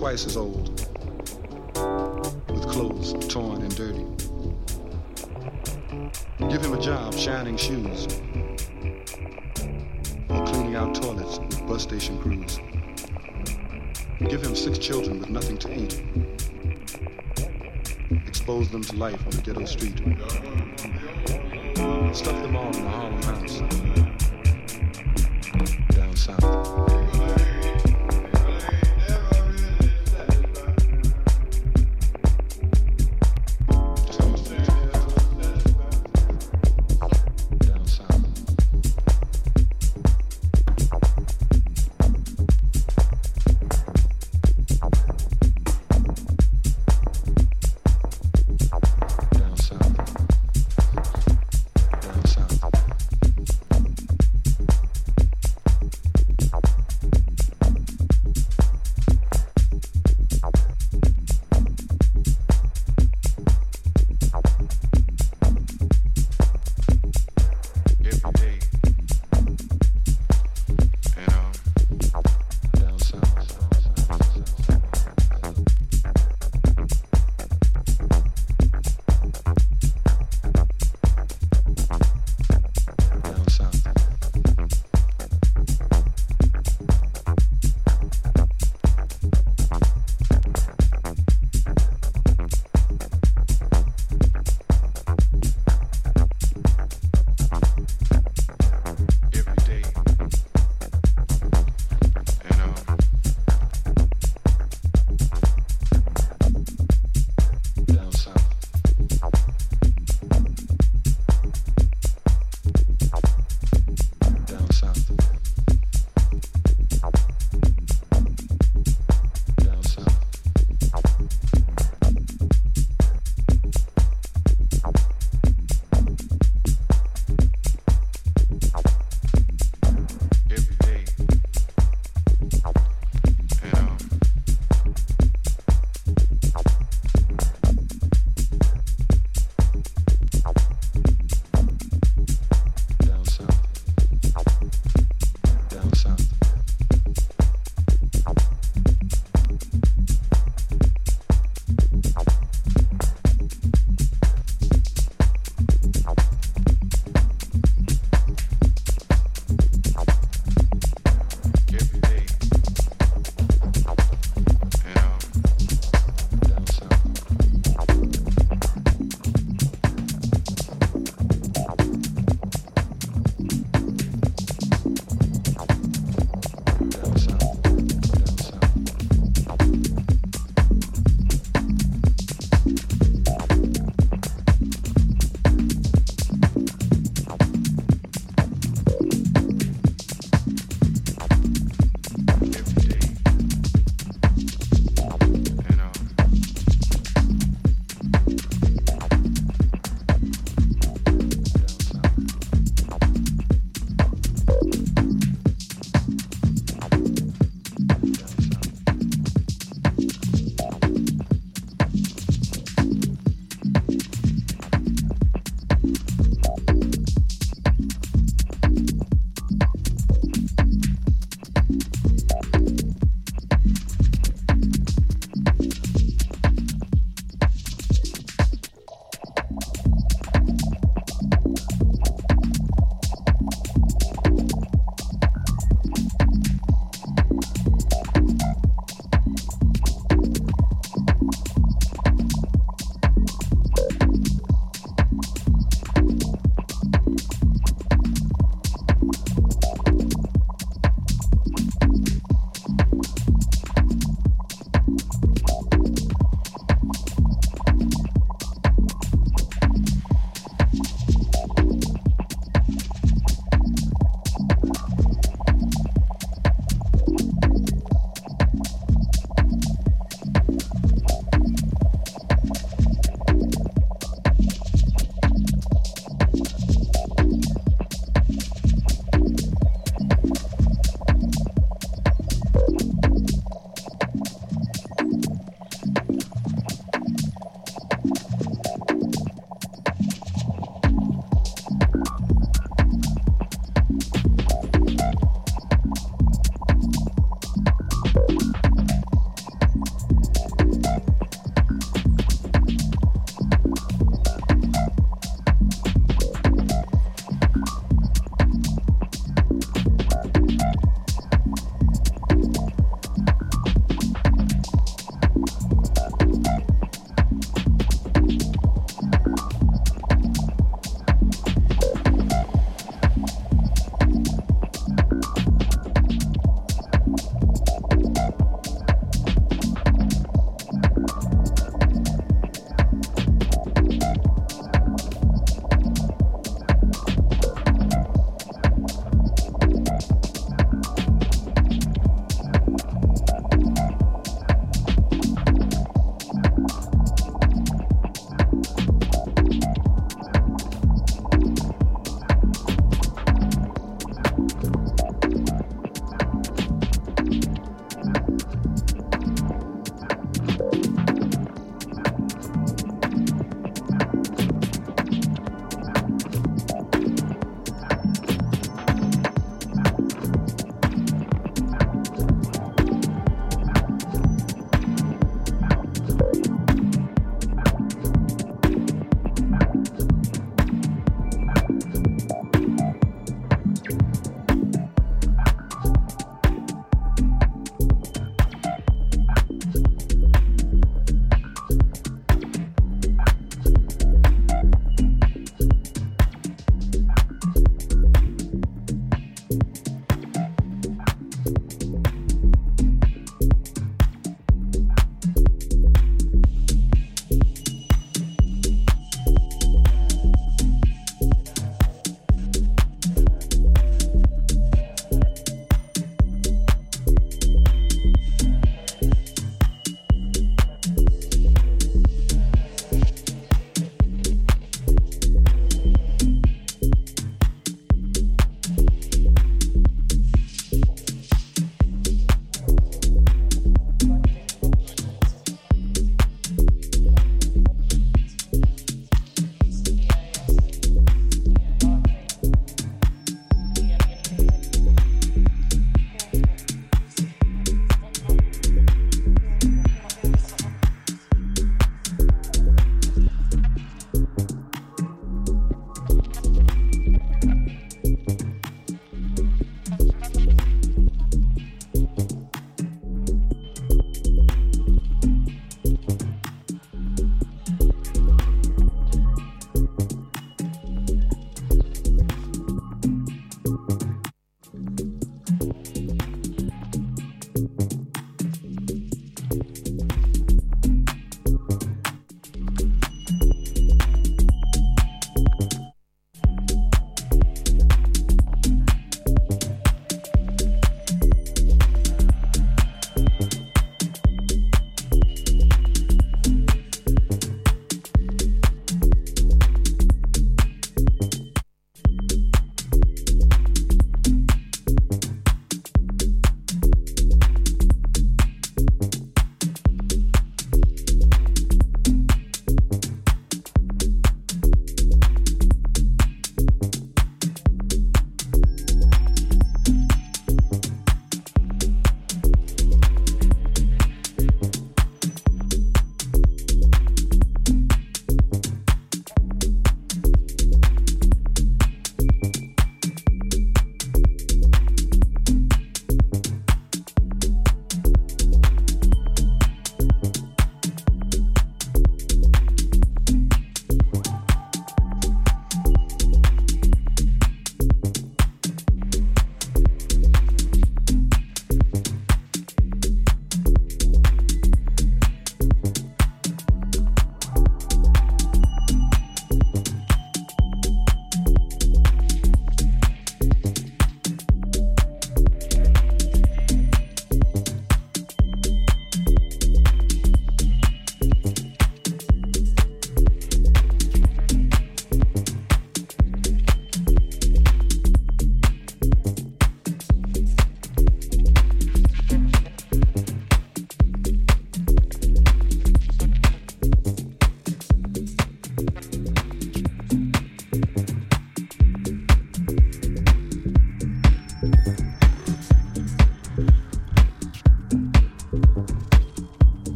twice as old, with clothes torn and dirty. Give him a job shining shoes or cleaning out toilets with bus station crews. Give him six children with nothing to eat. Expose them to life on the ghetto street. Stuff them all in a Harlem house.